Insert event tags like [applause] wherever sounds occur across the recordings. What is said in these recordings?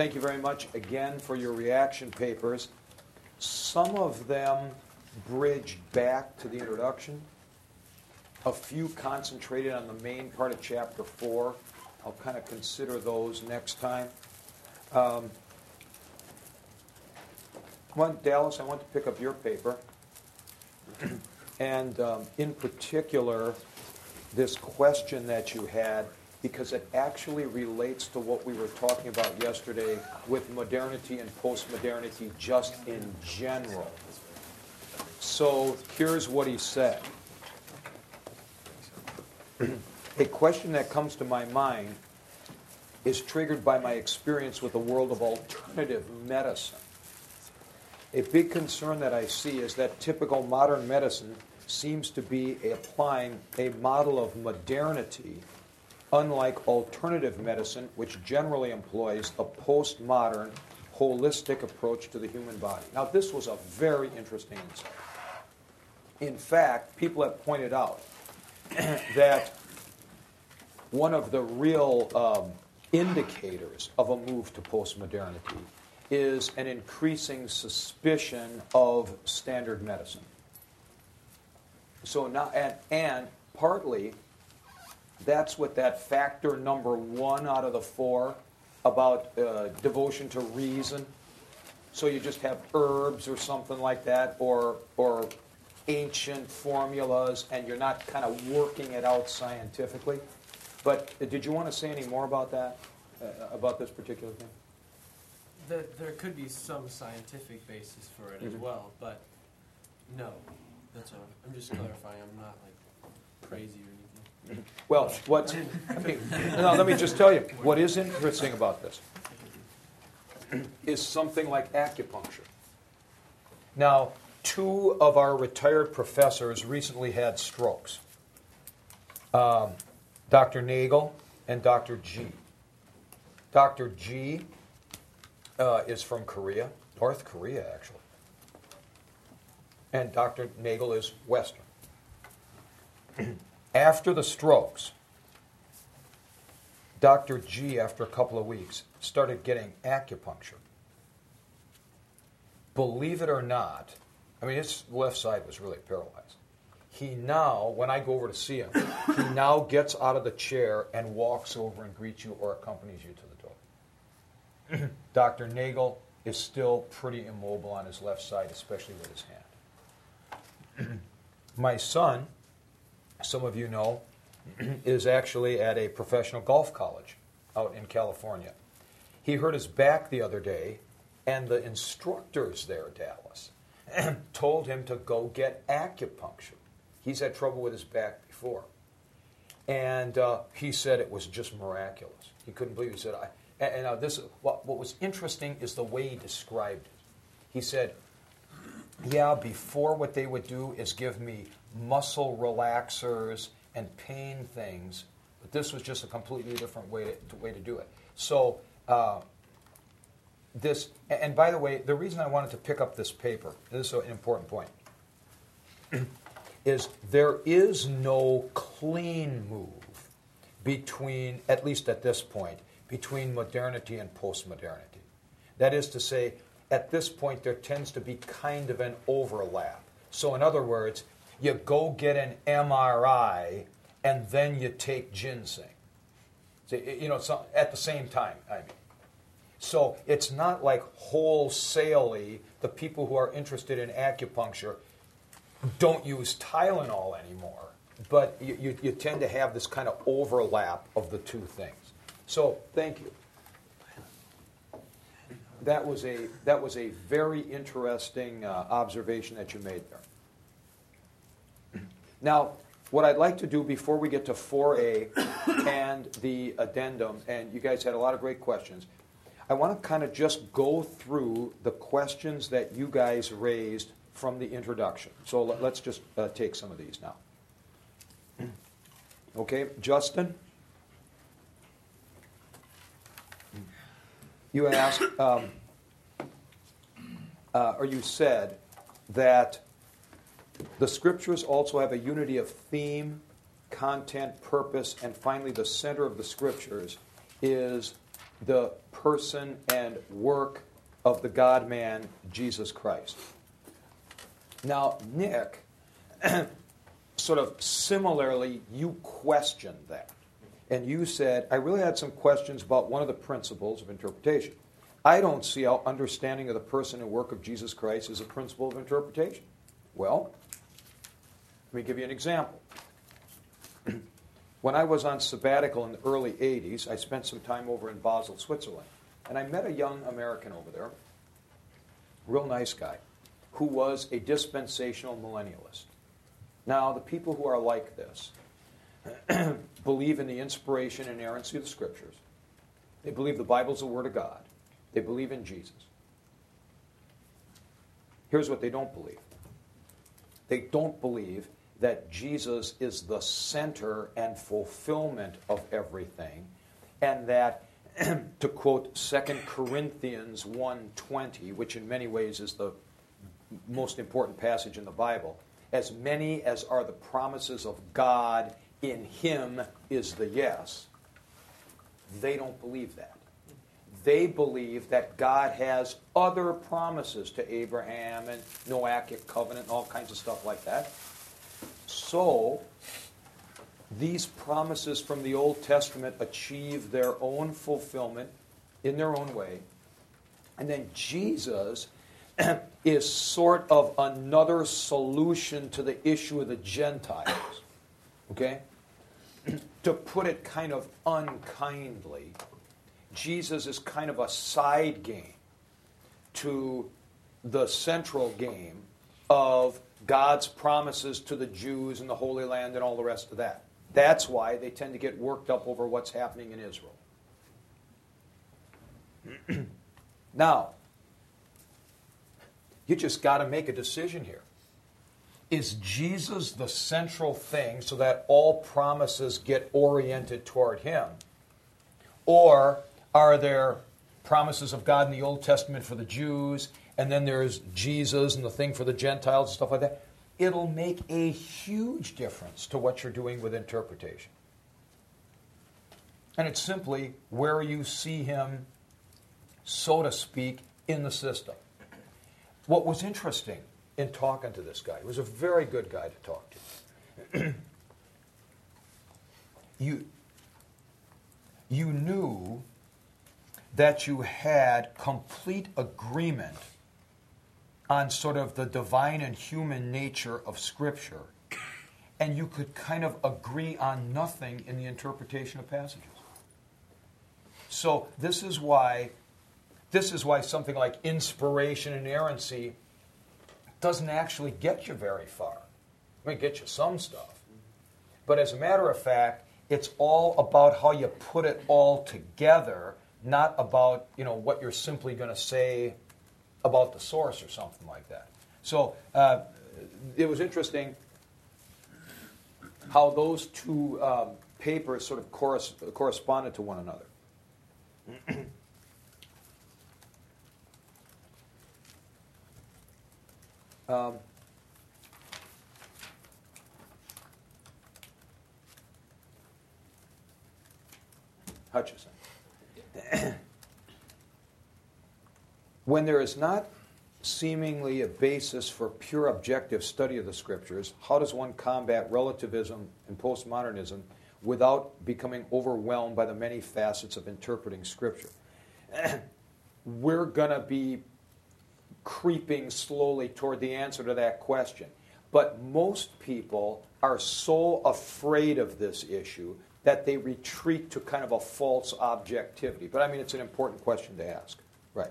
thank you very much again for your reaction papers. Some of them bridge back to the introduction. A few concentrated on the main part of chapter four. I'll kind of consider those next time. Um, Dallas, I want to pick up your paper. [clears throat] and um, in particular, this question that you had because it actually relates to what we were talking about yesterday with modernity and postmodernity just in general. So here's what he said. A question that comes to my mind is triggered by my experience with the world of alternative medicine. A big concern that I see is that typical modern medicine seems to be applying a model of modernity unlike alternative medicine, which generally employs a postmodern, holistic approach to the human body. Now, this was a very interesting insight. In fact, people have pointed out [clears throat] that one of the real um, indicators of a move to postmodernity is an increasing suspicion of standard medicine. So now, and, and partly that's what that factor number one out of the four about uh, devotion to reason. So you just have herbs or something like that, or or ancient formulas, and you're not kind of working it out scientifically. But uh, did you want to say any more about that, uh, about this particular thing? There, there could be some scientific basis for it mm-hmm. as well, but no, that's all. I'm just clarifying. I'm not like crazy or well, what, now let me just tell you, what is interesting about this is something like acupuncture. Now, two of our retired professors recently had strokes um, Dr. Nagel and Dr. Ji. Dr. Ji uh, is from Korea, North Korea, actually. And Dr. Nagel is Western. [clears throat] After the strokes, Dr. Ji, after a couple of weeks, started getting acupuncture. Believe it or not, I mean, his left side was really paralyzed. He now, when I go over to see him, he [laughs] now gets out of the chair and walks over and greets you or accompanies you to the door. [clears throat] Dr. Nagel is still pretty immobile on his left side, especially with his hand. [clears throat] My son, some of you know, [clears throat] is actually at a professional golf college out in California. He hurt his back the other day, and the instructors there, Dallas, [clears throat] told him to go get acupuncture. He's had trouble with his back before. And uh, he said it was just miraculous. He couldn't believe it. He said, I, and, and this, what, what was interesting is the way he described it. He said, yeah, before what they would do is give me muscle relaxers and pain things, but this was just a completely different way to, way to do it. So, uh, this, and by the way, the reason I wanted to pick up this paper, this is an important point, [clears throat] is there is no clean move between, at least at this point, between modernity and postmodernity. That is to say, at this point, there tends to be kind of an overlap. So, in other words, you go get an MRI and then you take ginseng. You know, at the same time, I mean. So it's not like wholesalely the people who are interested in acupuncture don't use Tylenol anymore, but you, you, you tend to have this kind of overlap of the two things. So thank you that was a that was a very interesting uh, observation that you made there. Now, what I'd like to do before we get to 4A and the addendum, and you guys had a lot of great questions, I want to kind of just go through the questions that you guys raised from the introduction. So let, us just uh, take some of these now. Okay, Justin? You asked, um, uh, or you said that the scriptures also have a unity of theme, content, purpose, and finally, the center of the scriptures is the person and work of the God man, Jesus Christ. Now, Nick, [clears throat] sort of similarly, you questioned that. And you said, I really had some questions about one of the principles of interpretation. I don't see how understanding of the person and work of Jesus Christ is a principle of interpretation. Well, let me give you an example. [clears throat] when I was on sabbatical in the early 80s, I spent some time over in Basel, Switzerland. And I met a young American over there, real nice guy, who was a dispensational millennialist. Now, the people who are like this [clears throat] believe in the inspiration and inerrancy of the Scriptures. They believe the Bible is the Word of God. They believe in Jesus. Here's what they don't believe they don't believe that Jesus is the center and fulfillment of everything, and that, [clears throat] to quote 2 Corinthians 1.20, which in many ways is the most important passage in the Bible, as many as are the promises of God in him is the yes, they don't believe that they believe that God has other promises to Abraham and Noachic covenant and all kinds of stuff like that. So, these promises from the Old Testament achieve their own fulfillment in their own way. And then Jesus [clears throat] is sort of another solution to the issue of the Gentiles. Okay? [clears throat] to put it kind of unkindly, Jesus is kind of a side game to the central game of God's promises to the Jews and the Holy Land and all the rest of that. That's why they tend to get worked up over what's happening in Israel. [clears throat] now, you just got to make a decision here. Is Jesus the central thing so that all promises get oriented toward him? Or are there promises of God in the Old Testament for the Jews, and then there's Jesus and the thing for the Gentiles and stuff like that. It'll make a huge difference to what you're doing with interpretation. And it's simply where you see him, so to speak, in the system. What was interesting in talking to this guy, he was a very good guy to talk to. [clears throat] you, you knew that you had complete agreement on sort of the divine and human nature of Scripture, and you could kind of agree on nothing in the interpretation of passages. So this is why this is why something like inspiration and inerrancy doesn't actually get you very far. It may get you some stuff. But as a matter of fact, it's all about how you put it all together not about you know what you're simply going to say about the source or something like that. So uh, it was interesting how those two um, papers sort of corres- corresponded to one another. [clears throat] um, Hutcheson. [clears throat] when there is not seemingly a basis for pure objective study of the scriptures, how does one combat relativism and postmodernism without becoming overwhelmed by the many facets of interpreting scripture? [clears throat] We're going to be creeping slowly toward the answer to that question. But most people are so afraid of this issue that they retreat to kind of a false objectivity. But I mean, it's an important question to ask. Right.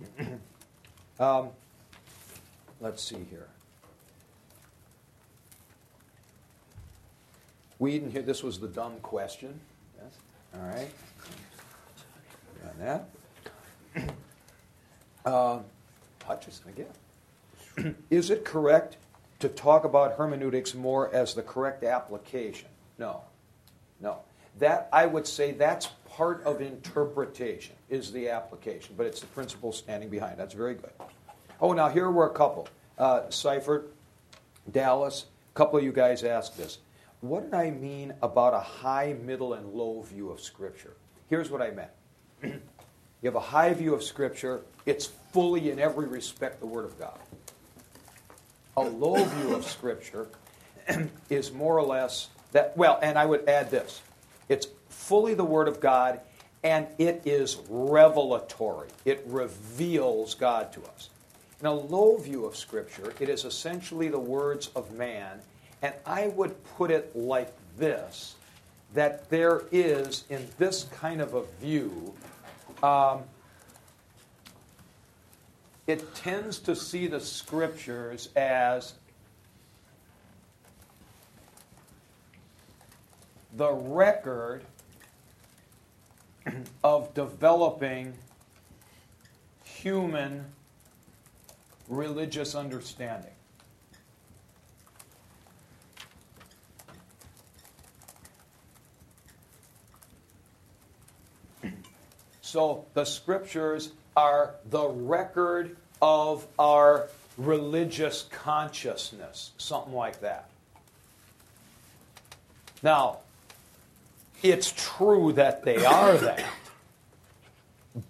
[coughs] um, let's see here. Whedon here, this was the dumb question. Yes. All right. On that. [coughs] Uh, Hutcheson again. [coughs] Is it correct to talk about hermeneutics more as the correct application? No. No. That, I would say, that's part of interpretation, is the application, but it's the principle standing behind. That's very good. Oh, now here were a couple. Uh, Seifert, Dallas, a couple of you guys asked this. What did I mean about a high, middle, and low view of Scripture? Here's what I meant. [clears throat] you have a high view of Scripture, it's fully in every respect the Word of God. A low view of Scripture [clears throat] is more or less that, well, and I would add this it's fully the Word of God and it is revelatory, it reveals God to us. In a low view of Scripture, it is essentially the words of man, and I would put it like this that there is, in this kind of a view, um, it tends to see the scriptures as the record of developing human religious understanding. So the scriptures are the record of our religious consciousness, something like that. Now, it's true that they are that,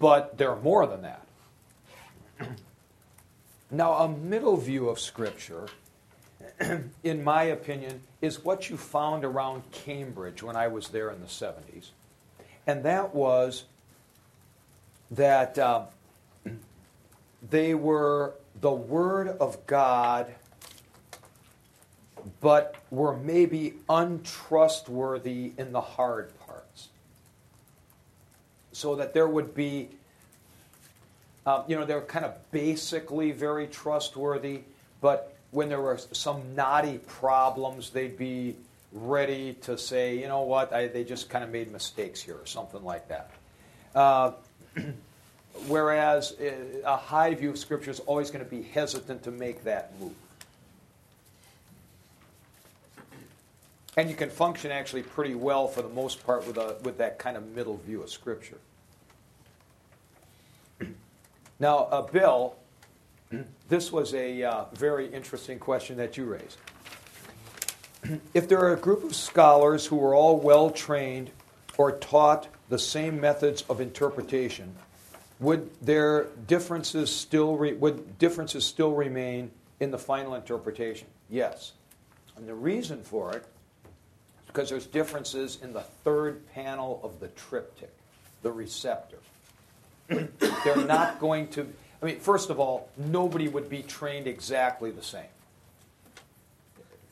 but they're more than that. Now, a middle view of Scripture, in my opinion, is what you found around Cambridge when I was there in the 70s. And that was that uh, they were the Word of God, but were maybe untrustworthy in the hard parts. So that there would be, uh, you know, they're kind of basically very trustworthy, but when there were some knotty problems, they'd be ready to say, you know what, I, they just kind of made mistakes here, or something like that. Uh, [clears throat] whereas uh, a high view of Scripture is always going to be hesitant to make that move. And you can function actually pretty well for the most part with, a, with that kind of middle view of Scripture. [clears throat] Now, uh, Bill, [clears throat] this was a uh, very interesting question that you raised. [clears throat] if there are a group of scholars who are all well trained or taught the same methods of interpretation, would their differences still re- would differences still remain in the final interpretation? Yes. And the reason for it because there's differences in the third panel of the triptych, the receptor. They're not going to I mean, first of all, nobody would be trained exactly the same.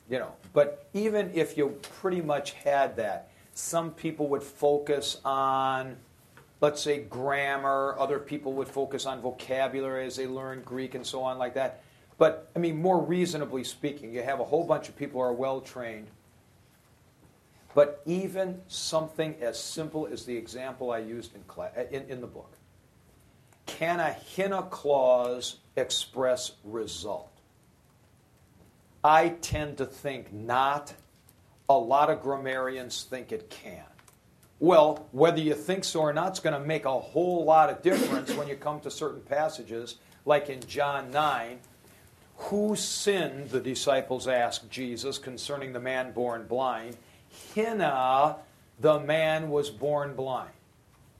You know, but even if you pretty much had that, some people would focus on let's say grammar, other people would focus on vocabulary as they learn Greek and so on, like that. But, I mean, more reasonably speaking, you have a whole bunch of people who are well trained. But even something as simple as the example I used in, class, in, in the book can a hina clause express result? I tend to think not. A lot of grammarians think it can. Well, whether you think so or not is going to make a whole lot of difference when you come to certain passages, like in John 9. Who sinned, the disciples asked Jesus concerning the man born blind? Hina, the man was born blind.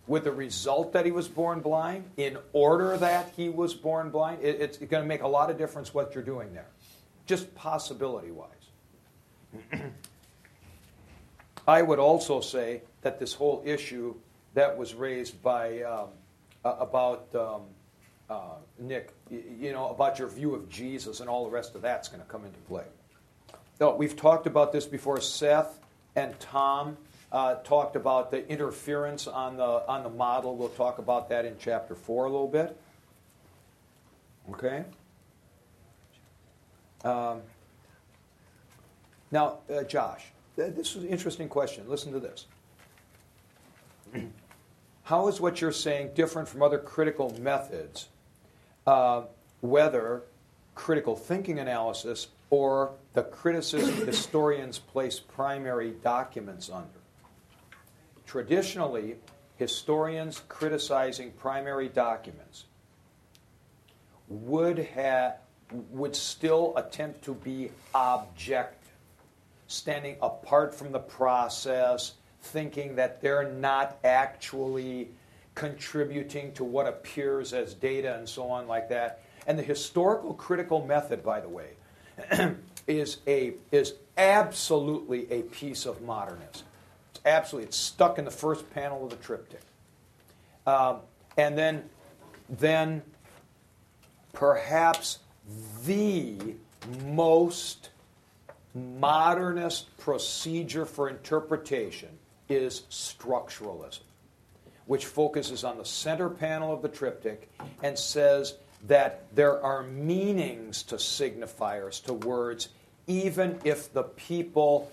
With the result that he was born blind, in order that he was born blind, it, it's going to make a lot of difference what you're doing there, just possibility wise. [clears throat] I would also say that this whole issue that was raised by um, about um, uh, Nick, you, you know, about your view of Jesus and all the rest of that's going to come into play. So we've talked about this before. Seth and Tom uh, talked about the interference on the on the model. We'll talk about that in chapter four a little bit. Okay. Um, now, uh, Josh, this is an interesting question. Listen to this. [clears throat] How is what you're saying different from other critical methods, uh, whether critical thinking analysis or the criticism historians place primary documents under? Traditionally, historians criticizing primary documents would have would still attempt to be objective, standing apart from the process, thinking that they're not actually contributing to what appears as data and so on like that. And the historical critical method, by the way, [clears throat] is a is absolutely a piece of modernism. It's absolutely it's stuck in the first panel of the triptych. Um, and then then perhaps the most modernist procedure for interpretation is structuralism, which focuses on the center panel of the triptych and says that there are meanings to signifiers, to words, even if the people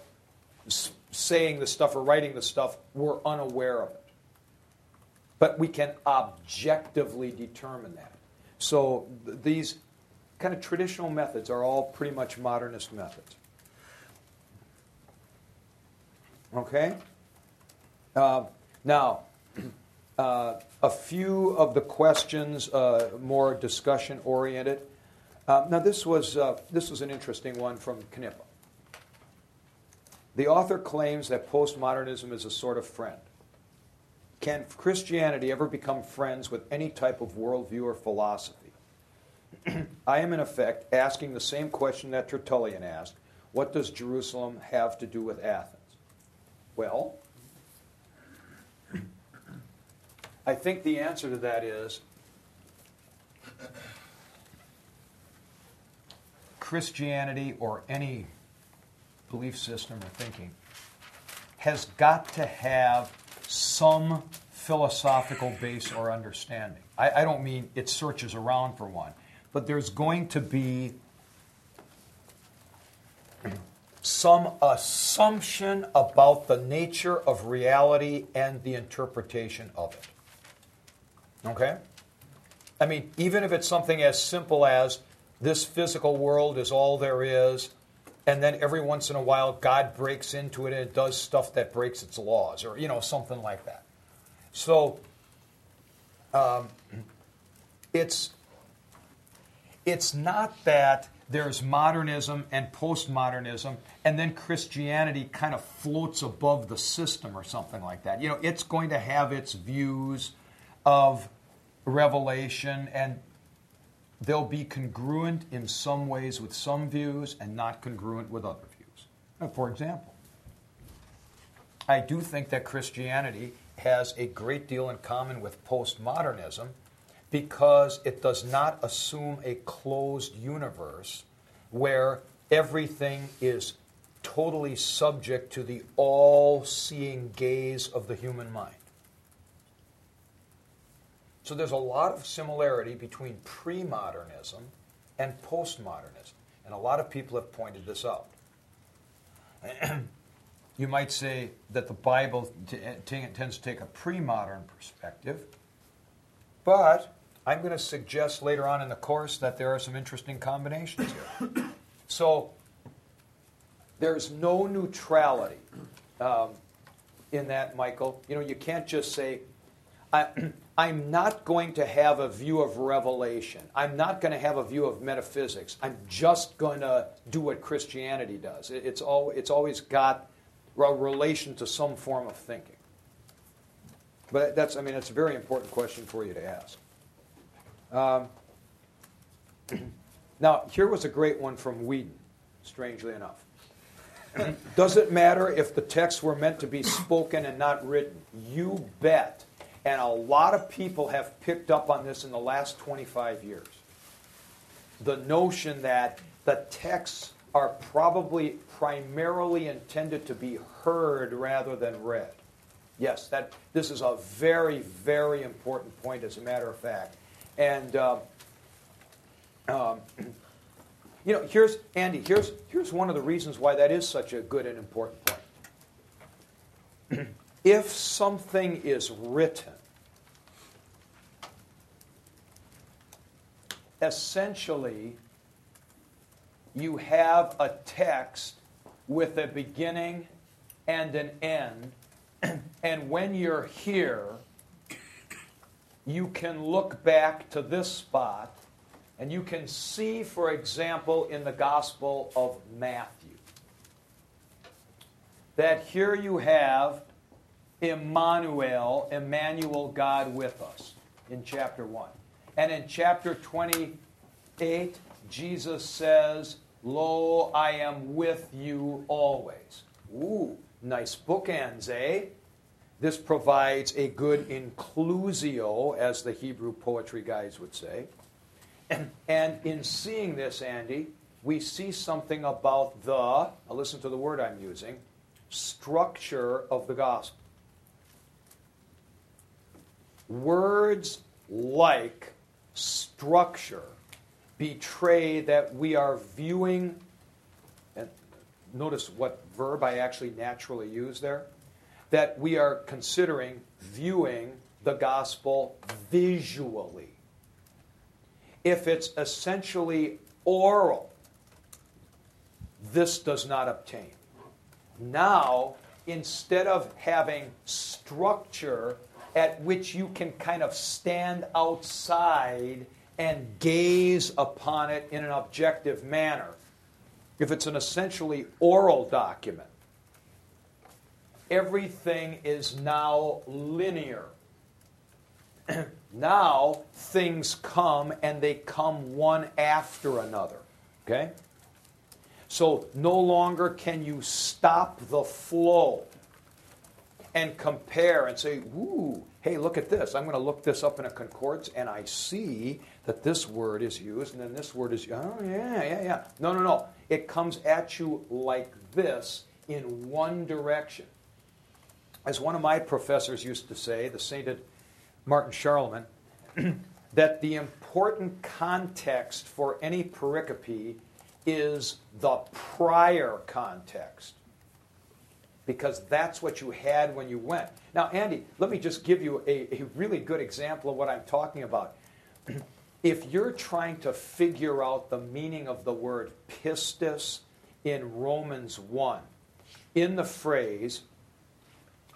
saying the stuff or writing the stuff were unaware of it. But we can objectively determine that. So these kind of traditional methods are all pretty much modernist methods. Okay? Uh, now, [clears throat] uh, a few of the questions uh, more discussion oriented. Uh, now, this was, uh, this was an interesting one from Knippa. The author claims that postmodernism is a sort of friend. Can Christianity ever become friends with any type of worldview or philosophy? [clears throat] I am, in effect, asking the same question that Tertullian asked What does Jerusalem have to do with Athens? Well, I think the answer to that is Christianity or any belief system or thinking has got to have some philosophical base or understanding. I, I, don't mean it searches around for one, but there's going to be some assumption about the nature of reality and the interpretation of it. Okay? I mean, even if it's something as simple as this physical world is all there is, and then every once in a while God breaks into it and it does stuff that breaks its laws, or, you know, something like that. So, um, it's, it's not that there's modernism and postmodernism, and then Christianity kind of floats above the system or something like that. You know, it's going to have its views of revelation, and they'll be congruent in some ways with some views and not congruent with other views. For example, I do think that Christianity has a great deal in common with postmodernism because it does not assume a closed universe where everything is totally subject to the all seeing gaze of the human mind. So there's a lot of similarity between pre modernism and postmodernism, and a lot of people have pointed this out. [clears throat] you might say that the Bible t- t- tends to take a pre modern perspective, but I'm going to suggest later on in the course that there are some interesting combinations here. [coughs] so there's no neutrality um, in that, Michael. You know, you can't just say, I, I'm not going to have a view of revelation. I'm not going to have a view of metaphysics. I'm just going to do what Christianity does. It's, all, it's always got a relation to some form of thinking. But that's, I mean, it's a very important question for you to ask. Um, [clears throat] now, here was a great one from Whedon, strangely enough. [coughs] Does it matter if the texts were meant to be spoken and not written? You bet. And a lot of people have picked up on this in the last 25 years. The notion that the texts are probably primarily intended to be heard rather than read. Yes, that, this is a very, very important point, as a matter of fact. And, um, um, [clears throat] you know, here's, Andy, here's, here's one of the reasons why that is such a good and important point. [clears throat] if something is written, essentially, you have a text with a beginning and an end. [clears throat] and when you're here, you can look back to this spot and you can see, for example, in the Gospel of Matthew, that here you have Emmanuel, Emmanuel, God with us, in chapter 1. And in chapter 28, Jesus says, Lo, I am with you always. Ooh, nice bookends, eh? This provides a good inclusio, as the Hebrew poetry guys would say. And in seeing this, Andy, we see something about the, now listen to the word I'm using, structure of the gospel. Words like structure betray that we are viewing, and notice what verb I actually naturally use there, that we are considering viewing the gospel visually. If it's essentially oral, this does not obtain. Now, instead of having structure at which you can kind of stand outside and gaze upon it in an objective manner, if it's an essentially oral document, everything is now linear. [clears throat] now things come and they come one after another. Okay? So no longer can you stop the flow and compare and say, ooh, hey, look at this. I'm going to look this up in a concordance and I see that this word is used and then this word is, oh, yeah, yeah, yeah. No, no, no. It comes at you like this in one direction. As one of my professors used to say, the sainted Martin Scharlemann, [clears throat] that the important context for any pericope is the prior context because that's what you had when you went. Now, Andy, let me just give you a, a really good example of what I'm talking about. [clears throat] if you're trying to figure out the meaning of the word pistis in Romans 1, in the phrase,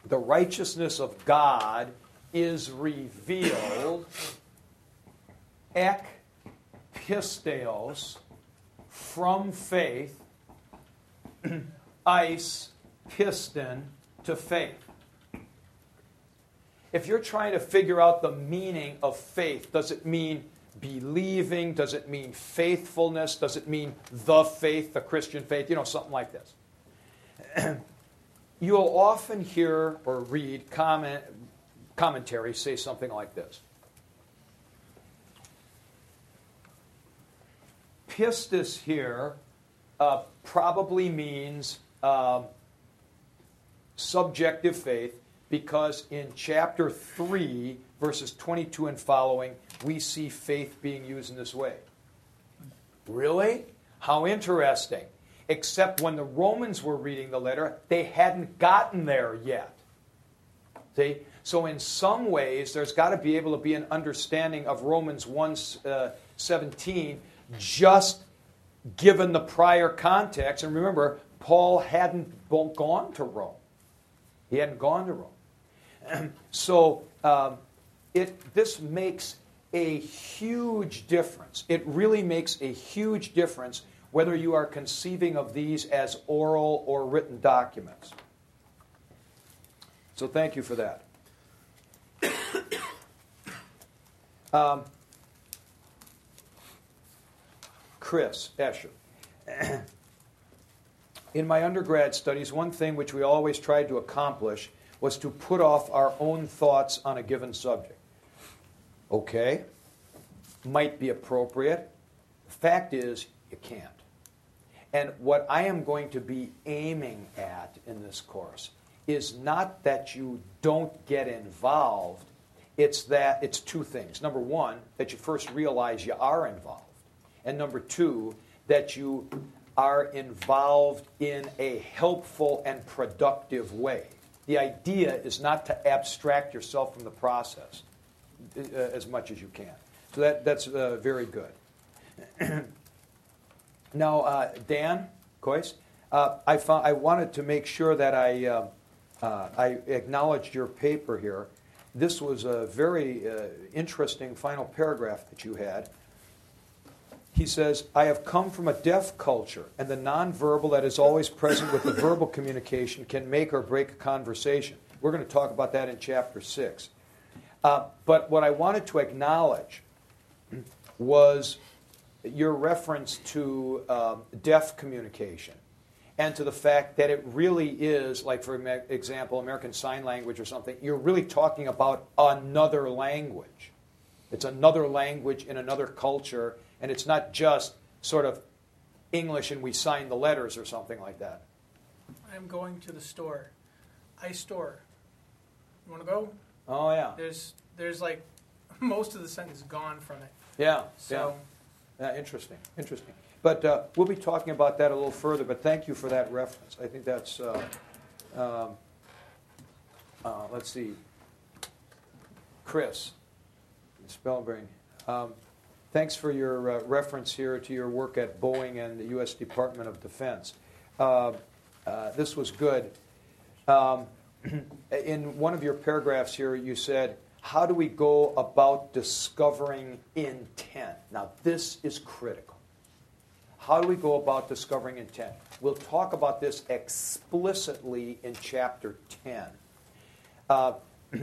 the righteousness of God is revealed, ek pisteos, from faith, [clears throat] eis pistin to faith. If you're trying to figure out the meaning of faith, does it mean believing? Does it mean faithfulness? Does it mean the faith, the Christian faith? You know, something like this. [clears throat] You'll often hear or read comment, commentary say something like this Pistis here uh, probably means. Uh, subjective faith because in chapter 3, verses 22 and following, we see faith being used in this way. Really? How interesting. Except when the Romans were reading the letter, they hadn't gotten there yet. See? So, in some ways, there's got to be able to be an understanding of Romans 1 uh, 17 just given the prior context. And remember, Paul hadn't gone to Rome. He hadn't gone to Rome. [clears throat] so um, it, this makes a huge difference. It really makes a huge difference whether you are conceiving of these as oral or written documents. So thank you for that. [coughs] Um, Chris Escher. [clears throat] In my undergrad studies, one thing which we always tried to accomplish was to put off our own thoughts on a given subject. Okay, might be appropriate. The fact is, you can't. And what I am going to be aiming at in this course is not that you don't get involved, it's that it's two things. Number one, that you first realize you are involved. And number two, that you are involved in a helpful and productive way. The idea is not to abstract yourself from the process uh, as much as you can. So that, that's uh, very good. [clears throat] now, uh, Dan Coyce, uh, I, found, I wanted to make sure that I, uh, uh, I acknowledged your paper here. This was a very interesting final paragraph that you had he says, I have come from a deaf culture, and the nonverbal that is always present with the verbal communication can make or break a conversation. We're going to talk about that in chapter 6. Uh, but what I wanted to acknowledge was your reference to uh, deaf communication and to the fact that it really is, like for example, American Sign Language or something, you're really talking about another language. It's another language in another culture, and it's not just sort of English and we sign the letters or something like that. I'm going to the store. I store. You want to go? Oh yeah. There's there's like [laughs] most of the sentence gone from it. Yeah. So. Yeah. yeah interesting. Interesting. But uh, we'll be talking about that a little further. But thank you for that reference. I think that's. Uh, um, uh, let's see. Chris Spellbrain. Um, thanks for your uh, reference here to your work at Boeing and the U.S. Department of Defense. Uh, uh, this was good. Um, [clears throat] in one of your paragraphs here, you said, How do we go about discovering intent? Now, this is critical. How do we go about discovering intent? We'll talk about this explicitly in chapter 10. Uh, [clears throat]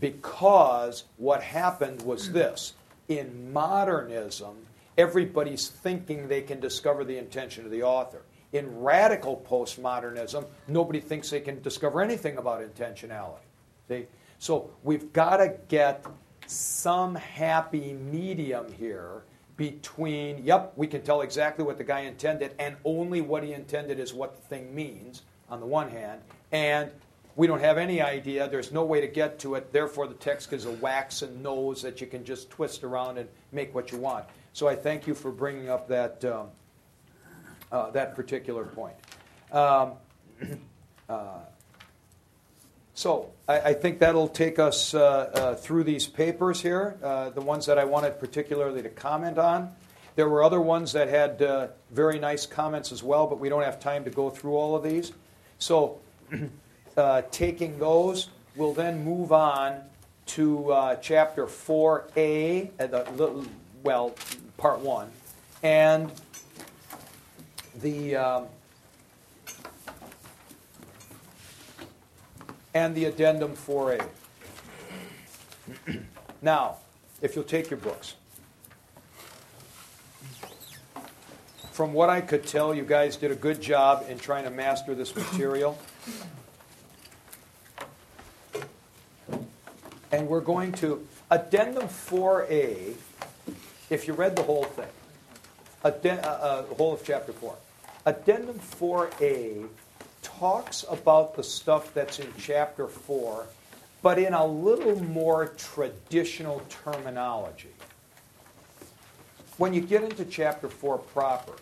because what happened was this in modernism, everybody's thinking they can discover the intention of the author. In radical postmodernism, nobody thinks they can discover anything about intentionality. See? So we've got to get some happy medium here between, yep, we can tell exactly what the guy intended, and only what he intended is what the thing means, on the one hand, and we don't have any idea, there's no way to get to it, therefore the text is a waxen nose that you can just twist around and make what you want. So I thank you for bringing up that. Um, uh, that particular point. Um, [clears throat] uh, so I, I, think that'll take us uh, uh through these papers here, uh, the ones that I wanted particularly to comment on. There were other ones that had uh, very nice comments as well, but we don't have time to go through all of these. So [clears throat] Uh, taking those, we'll then move on to uh, chapter 4A, uh, well, part 1, and the um, and the addendum 4A. [clears throat] now, if you'll take your books. From what I could tell, you guys did a good job in trying to master this material. And we're going to, Addendum 4A, if you read the whole thing, Addend- uh, uh, whole of chapter 4. Addendum 4a talks about the stuff that's in chapter 4, but in a little more traditional terminology. When you get into chapter 4 proper,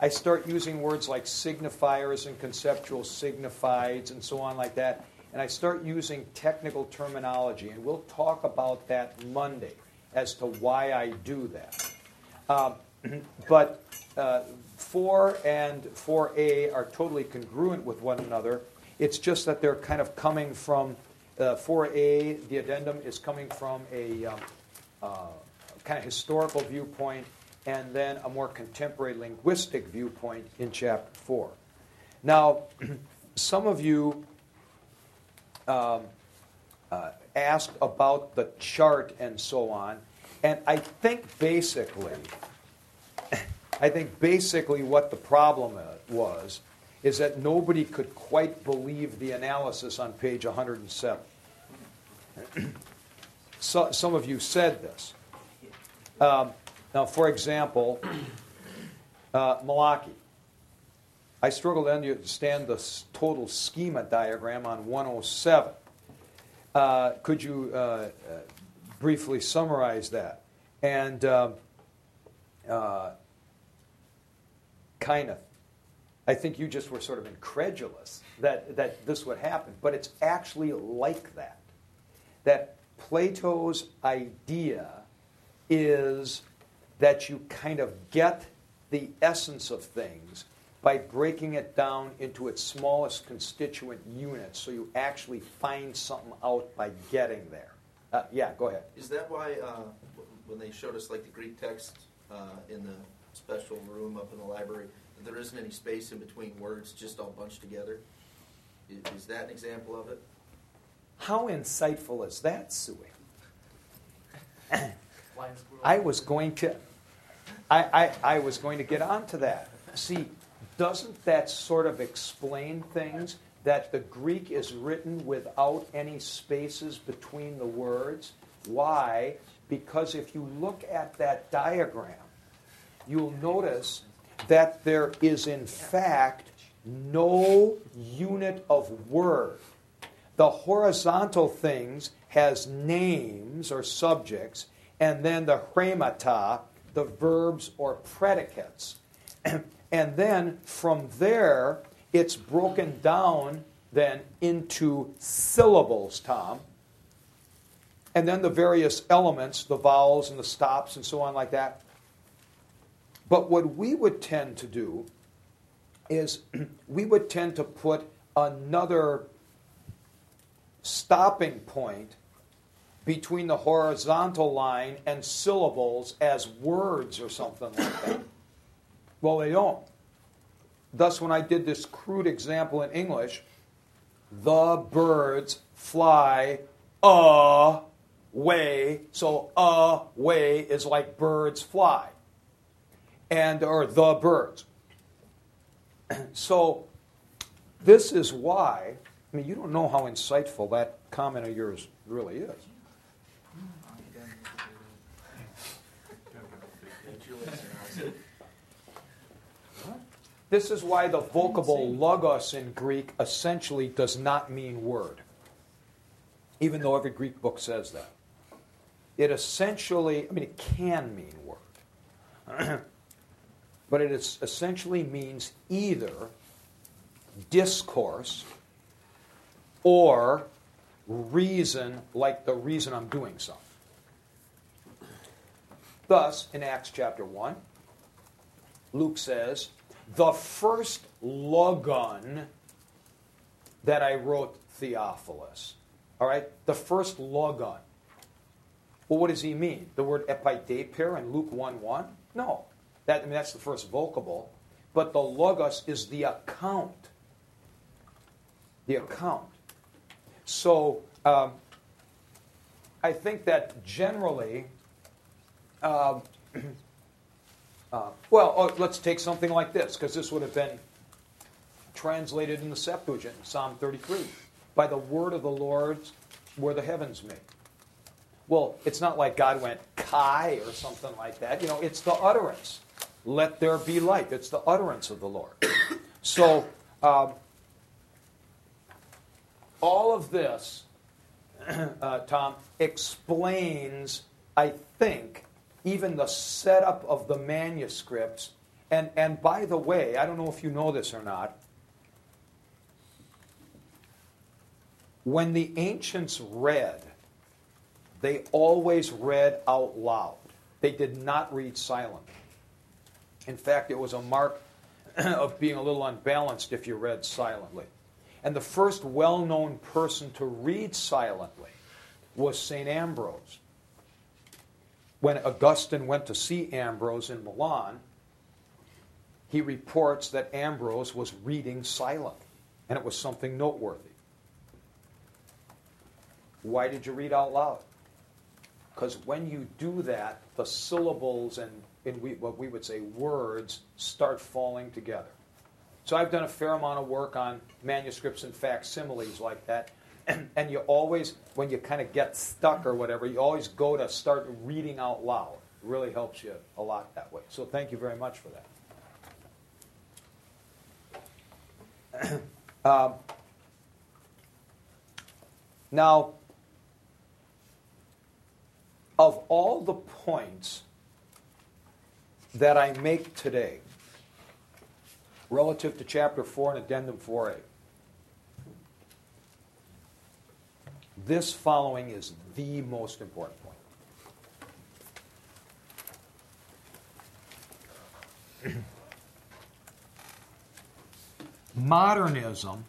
I start using words like signifiers and conceptual signifieds and so on like that, and I start using technical terminology, and we'll talk about that Monday as to why I do that. Um, [clears throat] but uh, 4 and 4a are totally congruent with one another. It's just that they're kind of coming from uh, 4a, the addendum is coming from a um, uh, kind of historical viewpoint and then a more contemporary linguistic viewpoint in chapter 4. Now, [clears throat] some of you um, uh, asked about the chart and so on, and I think basically [laughs] I think basically what the problem was is that nobody could quite believe the analysis on page 107. [clears throat] so, some of you said this. Um, now, for example, [clears throat] uh, Malachi. I struggle to understand the total schema diagram on 107. Uh, could you uh, uh, briefly summarize that? And um, uh, kind of. I think you just were sort of incredulous that, that this would happen, but it's actually like that. That Plato's idea is that you kind of get the essence of things by breaking it down into its smallest constituent units so you actually find something out by getting there. Uh, yeah, go ahead. Is that why uh, when they showed us like the Greek text uh, in the special room up in the library, there isn't any space in between words, just all bunched together. Is, is that an example of it? How insightful is that, Suey? Flying squirrel. I was going to, I, I, I was going to get onto that. See, doesn't that sort of explain things? That the Greek is written without any spaces between the words? Why? Because if you look at that diagram, you'll notice that there is, in fact, no unit of word. The horizontal things has names or subjects, and then the rhemata, the verbs or predicates. And then from there, it's broken down then into syllables, Tom. And then the various elements, the vowels and the stops and so on, like that. But what we would tend to do is [clears throat] we would tend to put another stopping point between the horizontal line and syllables as words or something like that. Well, they don't. Thus, when I did this crude example in English, the birds fly away. So, away is like birds fly, and or the birds. [clears throat] So, this is why. I mean, you don't know how insightful that comment of yours really is. This is why the vocable logos in Greek essentially does not mean word, even though every Greek book says that. It essentially, I mean, it can mean word, [clears throat] but it is, essentially means either discourse or reason, like the reason I'm doing something. Thus, in Acts chapter 1, Luke says, the first logon that I wrote Theophilus. All right? The first logon. Well, what does he mean? The word epeideper in Luke 1 1? No. That, I mean, that's the first vocable. But the logos is the account. The account. So um, I think that generally, um, [clears throat] uh, well, oh, let's take something like this, because this would have been translated in the Septuagint, Psalm 33. By the word of the Lord were the heavens made. Well, it's not like God went kai or something like that. You know, it's the utterance. Let there be light. It's the utterance of the Lord. [coughs] So, um, all of this, [coughs] uh, Tom, explains, I think, even the setup of the manuscripts. And, and by the way, I don't know if you know this or not, when the ancients read, they always read out loud. They did not read silently. In fact, it was a mark [clears throat] of being a little unbalanced if you read silently. And the first well known person to read silently was St. Ambrose. When Augustine went to see Ambrose in Milan, he reports that Ambrose was reading silently, and it was something noteworthy. Why did you read out loud? Because when you do that, the syllables and, and we, what we would say words start falling together. So I've done a fair amount of work on manuscripts and facsimiles like that. And, and you always, when you kind of get stuck or whatever, you always go to start reading out loud. It really helps you a lot that way. So thank you very much for that. [clears throat] um, now, of all the points that I make today relative to chapter 4 and addendum 4a, this following is the most important point. [clears throat] Modernism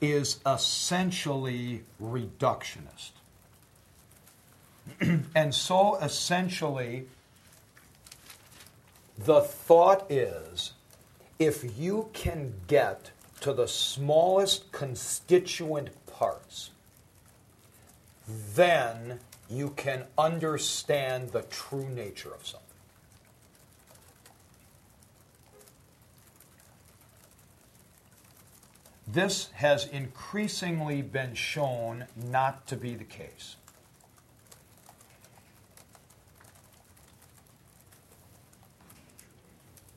is essentially reductionist. [clears throat] and so essentially, the thought is if you can get to the smallest constituent parts, then you can understand the true nature of something. This has increasingly been shown not to be the case.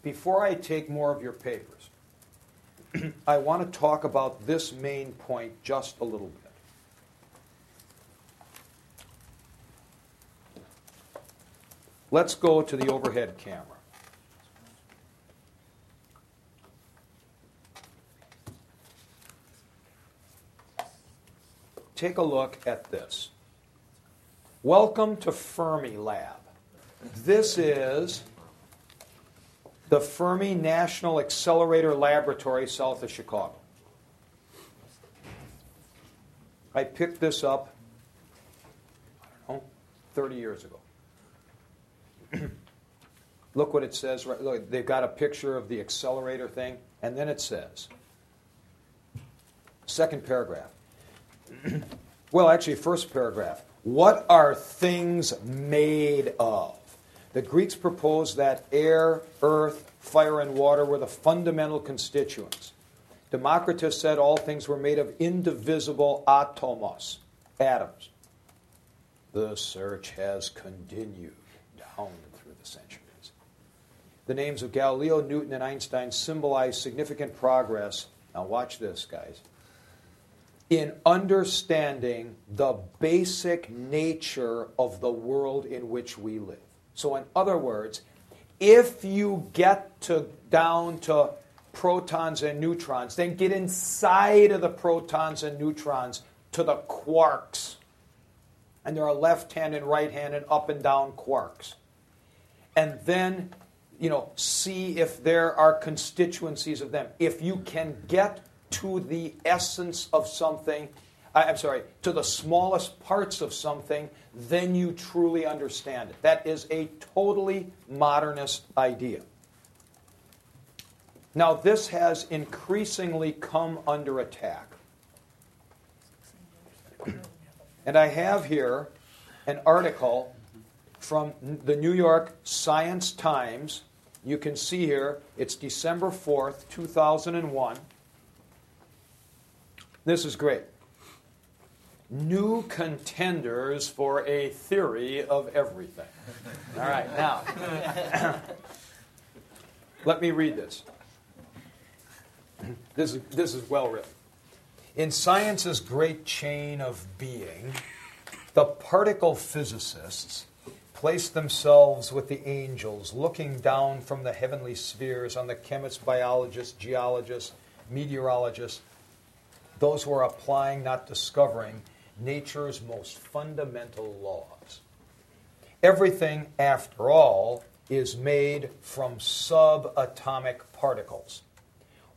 Before I take more of your papers, [clears throat] I want to talk about this main point just a little bit. Let's go to the overhead camera. Take a look at this. Welcome to Fermi Lab. This is the Fermi National Accelerator Laboratory south of Chicago. I picked this up, I don't know, 30 years ago. [clears throat] Look what it says. Right, look, they've got a picture of the accelerator thing, and then it says, second paragraph. [clears throat] well, actually, first paragraph. What are things made of? The Greeks proposed that air, earth, fire, and water were the fundamental constituents. Democritus said all things were made of indivisible atomos, atoms. The search has continued down through the centuries. The names of Galileo, Newton, and Einstein symbolize significant progress. Now, watch this, guys. In understanding the basic nature of the world in which we live. So, in other words, if you get to down to protons and neutrons, then get inside of the protons and neutrons to the quarks. And there are left handed, right handed, up and down quarks. And then, you know, see if there are constituencies of them. If you can get to the essence of something, I'm sorry, to the smallest parts of something, then you truly understand it. That is a totally modernist idea. Now, this has increasingly come under attack. And I have here an article from the New York Science Times. You can see here, it's December 4th, 2001. This is great new contenders for a theory of everything. [laughs] All right, now, [coughs] let me read this. [coughs] This is, this is well written. In science's great chain of being, the particle physicists place themselves with the angels, looking down from the heavenly spheres on the chemists, biologists, geologists, meteorologists, those who are applying, not discovering, nature's most fundamental laws. Everything, after all, is made from subatomic particles.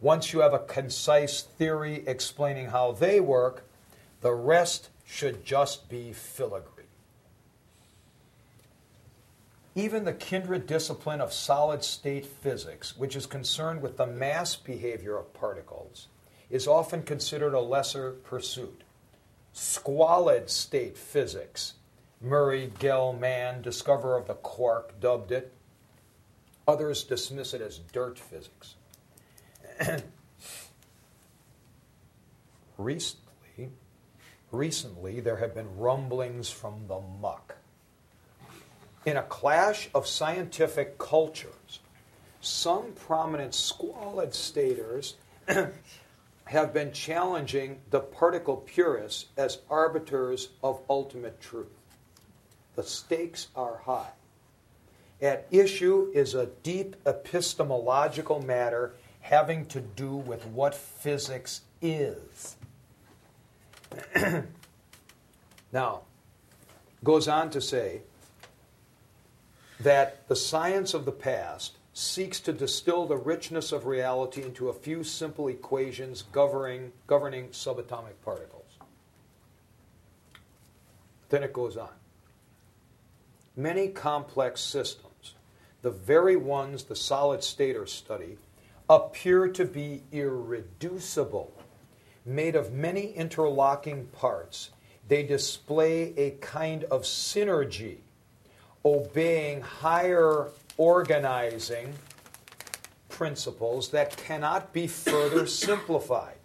Once you have a concise theory explaining how they work, the rest should just be filigree. Even the kindred discipline of solid state physics, which is concerned with the mass behavior of particles, is often considered a lesser pursuit squalid state physics. Murray Gell-Mann, discoverer of the quark, dubbed it. Others dismiss it as dirt physics. [clears throat] recently, recently, there have been rumblings from the muck. In a clash of scientific cultures, some prominent squalid staters [clears throat] have been challenging the particle purists as arbiters of ultimate truth. The stakes are high. At issue is a deep epistemological matter having to do with what physics is. [clears throat] now, goes on to say that the science of the past seeks to distill the richness of reality into a few simple equations governing, governing subatomic particles. Then it goes on. Many complex systems, the very ones the solid staters study, appear to be irreducible, made of many interlocking parts, they display a kind of synergy, obeying higher organizing principles that cannot be further [coughs] simplified.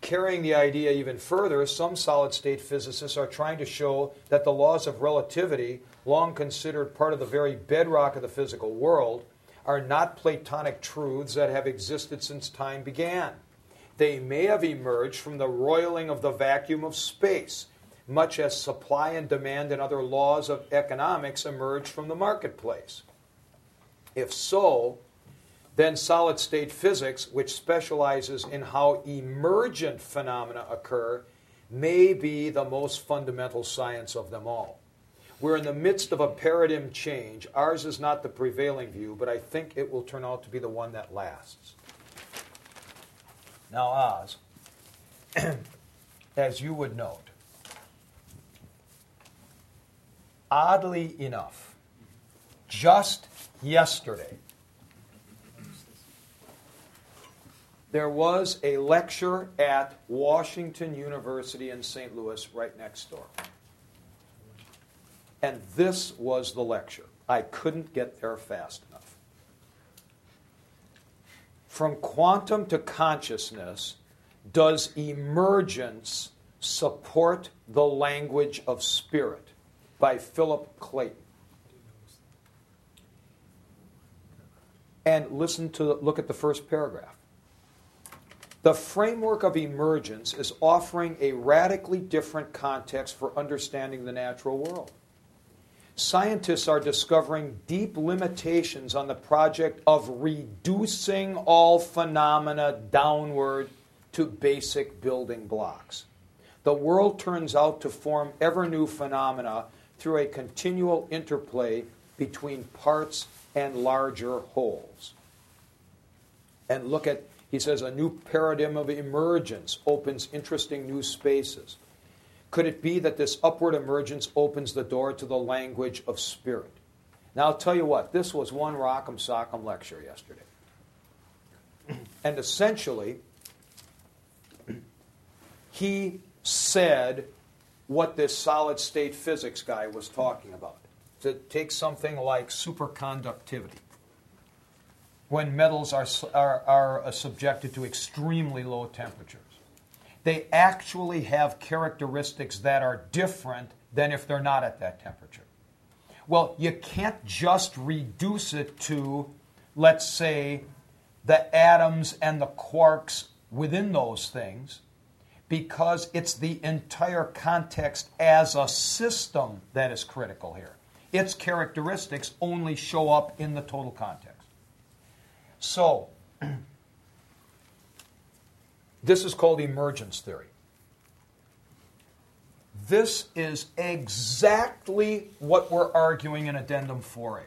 Carrying the idea even further, some solid state physicists are trying to show that the laws of relativity, long considered part of the very bedrock of the physical world, are not Platonic truths that have existed since time began. They may have emerged from the roiling of the vacuum of space, much as supply and demand and other laws of economics emerge from the marketplace. If so, then solid state physics, which specializes in how emergent phenomena occur, may be the most fundamental science of them all. We're in the midst of a paradigm change. Ours is not the prevailing view, but I think it will turn out to be the one that lasts. Now, Oz, [clears throat] as you would note, oddly enough, just yesterday, there was a lecture at Washington University in St. Louis, right next door. And this was the lecture. I couldn't get there fast enough. From quantum to consciousness, does emergence support the language of spirit? By Philip Clayton. And listen to look at the first paragraph. The framework of emergence is offering a radically different context for understanding the natural world. Scientists are discovering deep limitations on the project of reducing all phenomena downward to basic building blocks. The world turns out to form ever new phenomena through a continual interplay between parts and larger wholes. And look at he says a new paradigm of emergence opens interesting new spaces. Could it be that this upward emergence opens the door to the language of spirit? Now, I'll tell you what, this was one Rock'em Sock'em lecture yesterday. [clears throat] And essentially, he said what this solid state physics guy was talking about. To take something like superconductivity when metals are, are, are uh, subjected to extremely low temperatures. They actually have characteristics that are different than if they're not at that temperature. Well, you can't just reduce it to, let's say, the atoms and the quarks within those things because it's the entire context as a system that is critical here. Its characteristics only show up in the total context. So, [clears throat] this is called emergence theory. This is exactly what we're arguing in Addendum 4a.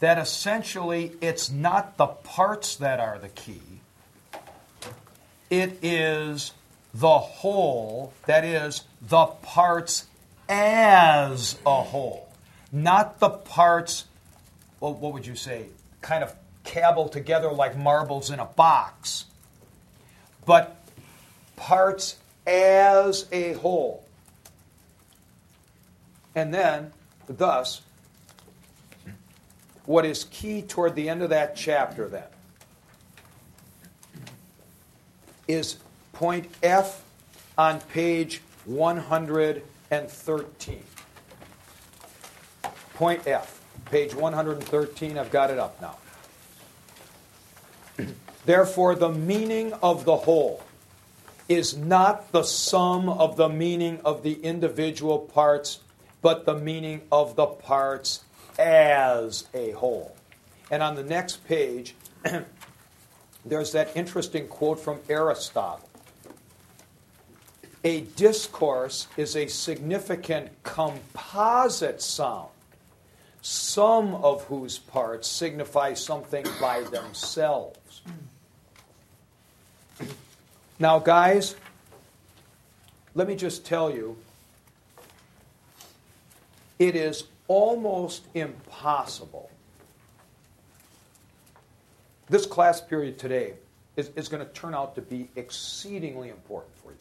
That essentially it's not the parts that are the key, it is the whole, that is, the parts as a whole, not the parts, well, what would you say, kind of cabble together like marbles in a box, but parts as a whole. And then, thus, what is key toward the end of that chapter, then, is point F on page 113. Point F. Page 113, I've got it up now. [clears throat] Therefore, the meaning of the whole is not the sum of the meaning of the individual parts, but the meaning of the parts as a whole. And on the next page, [clears throat] there's that interesting quote from Aristotle. A discourse is a significant composite sound some of whose parts signify something by themselves. Now, guys, let me just tell you it is almost impossible. This class period today is, is going to turn out to be exceedingly important for you.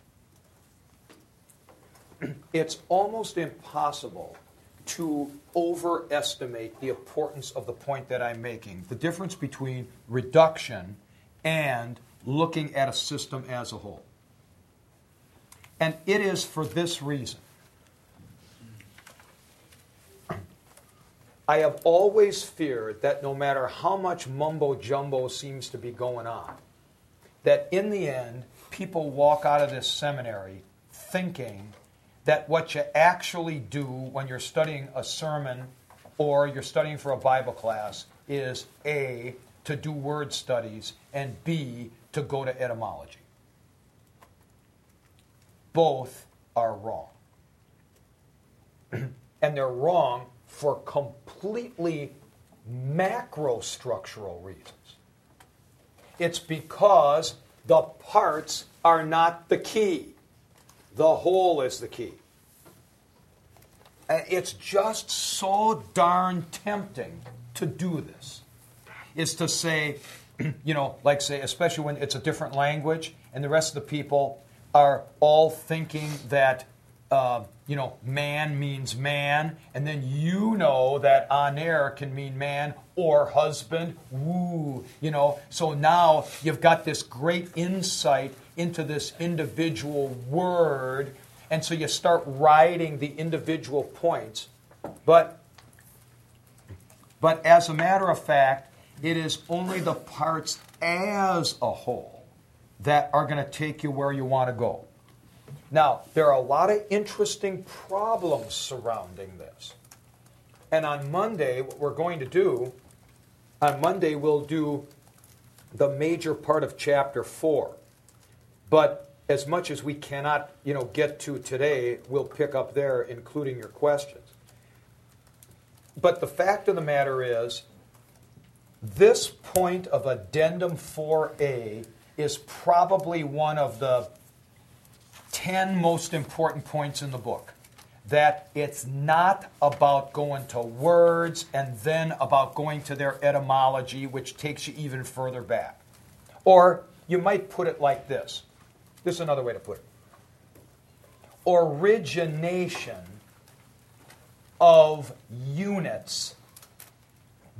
[clears throat] It's almost impossible to overestimate the importance of the point that I'm making. The difference between reduction and looking at a system as a whole. And it is for this reason. I have always feared that no matter how much mumbo jumbo seems to be going on, that in the end, people walk out of this seminary thinking that what you actually do when you're studying a sermon or you're studying for a Bible class is A, to do word studies, and B, to go to etymology. Both are wrong. [clears throat] and they're wrong for completely macro structural reasons. It's because the parts are not the key, the whole is the key. It's just so darn tempting to do this. Is to say, [clears throat] you know, like say, especially when it's a different language and the rest of the people are all thinking that uh, you know, man means man, and then you know that aner can mean man or husband. Woo, you know. So now you've got this great insight into this individual word, and so you start writing the individual points. But, but as a matter of fact, it is only the parts as a whole that are going to take you where you want to go. Now, there are a lot of interesting problems surrounding this. And on Monday, what we're going to do, on Monday, we'll do the major part of chapter 4. But as much as we cannot, you know, get to today, we'll pick up there, including your questions. But the fact of the matter is, this point of addendum 4a is probably one of the 10 most important points in the book. That it's not about going to words and then about going to their etymology, which takes you even further back. Or you might put it like this this is another way to put it origination of units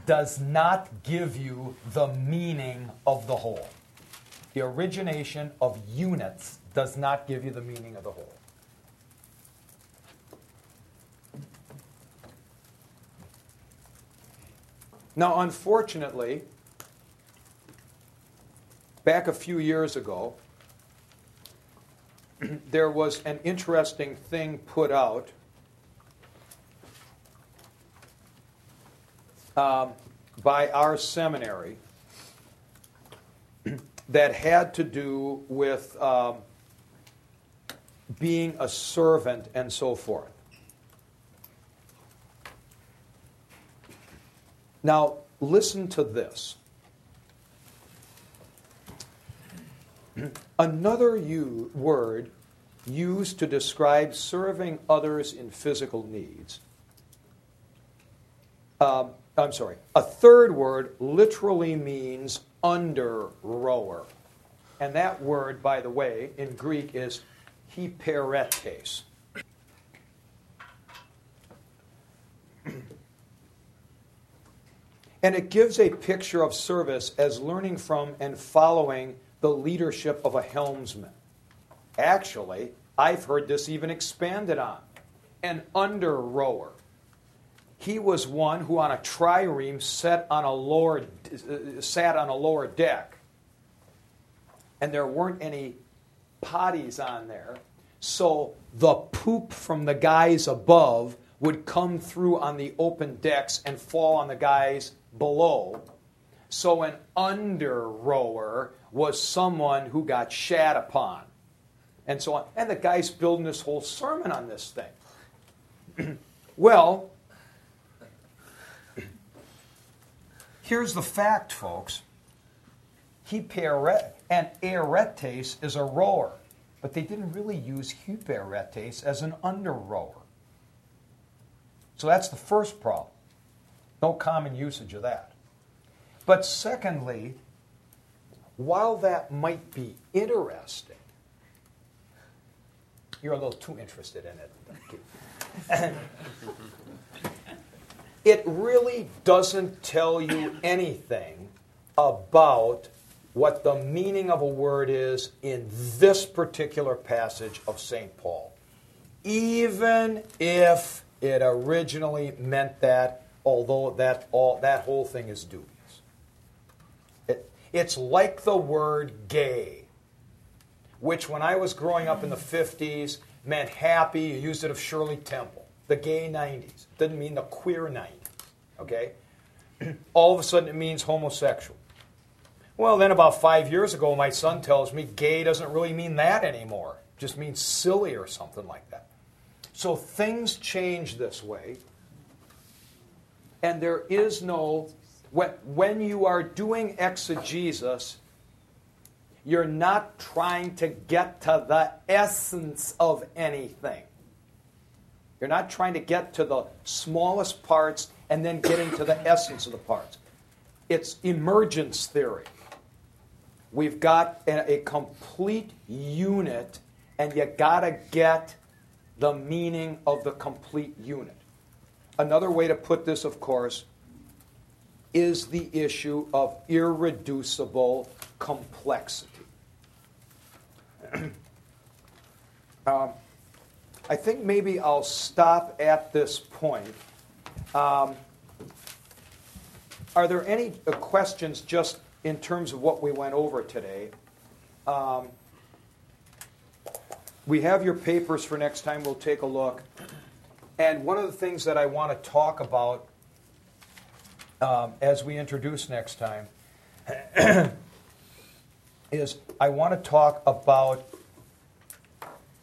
does not give you the meaning of the whole. The origination of units does not give you the meaning of the whole. Now, unfortunately, back a few years ago, [clears throat] there was an interesting thing put out um, by our seminary [clears throat] that had to do with um, being a servant and so forth. Now, listen to this. [clears throat] Another u- word used to describe serving others in physical needs. Um, I'm sorry. A third word literally means under rower. And that word, by the way, in Greek is hyperetes. [clears throat] And it gives a picture of service as learning from and following the leadership of a helmsman. Actually, I've heard this even expanded on an under rower. He was one who, on a trireme, sat on a lower, uh, sat on a lower deck, and there weren't any potties on there. So the poop from the guys above would come through on the open decks and fall on the guys below. So an under rower was someone who got shat upon. And so on. And the guy's building this whole sermon on this thing. [clears throat] well, here's the fact, folks. He and aretes is a rower, but they didn't really use hyperetes as an under rower. So that's the first problem. No common usage of that. But secondly, while that might be interesting, you're a little too interested in it. [laughs] it really doesn't tell you anything about what the meaning of a word is in this particular passage of St. Paul. Even if it originally meant that, although that, all, that whole thing is dubious. It, it's like the word gay, which when I was growing up in the 50s meant happy. You used it of Shirley Temple, the gay 90s. Didn't mean the queer 90s, okay? [clears throat] All of a sudden it means homosexual. Well, then about five years ago, my son tells me gay doesn't really mean that anymore. It just means silly or something like that. So things change this way. And there is no, when, when you are doing exegesis, you're not trying to get to the essence of anything. You're not trying to get to the smallest parts and then getting to the essence of the parts. It's emergence theory. We've got a, a complete unit, and you got to get the meaning of the complete unit. Another way to put this, of course, is the issue of irreducible complexity. [clears throat] um, I think maybe I'll stop at this point. Um, are there any questions just in terms of what we went over today? Um, we have your papers for next time. We'll take a look. And one of the things that I want to talk about um, as we introduce next time [clears throat] is I want to talk about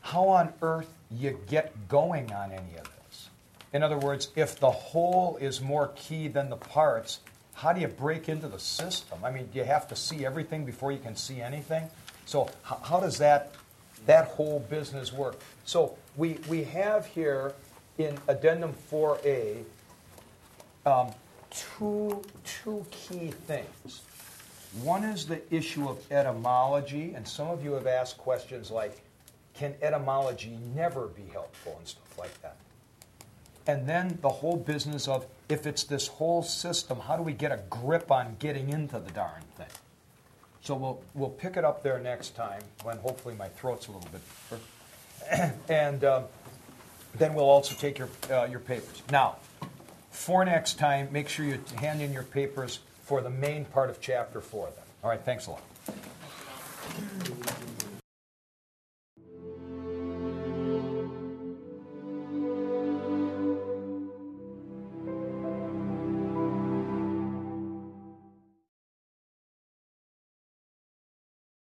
how on earth you get going on any of this. In other words, if the whole is more key than the parts, how do you break into the system? I mean, do you have to see everything before you can see anything? So, how, how does that that whole business work? So, we we have here in addendum 4a um, two two key things. One is the issue of etymology, and some of you have asked questions like, "Can etymology never be helpful?" and stuff like that. And then the whole business of if it's this whole system, how do we get a grip on getting into the darn thing? So we'll, we'll pick it up there next time when hopefully my throat's a little bit. [clears throat] and um, then we'll also take your, uh, your papers. Now, for next time, make sure you hand in your papers for the main part of chapter four then. All right, thanks a lot.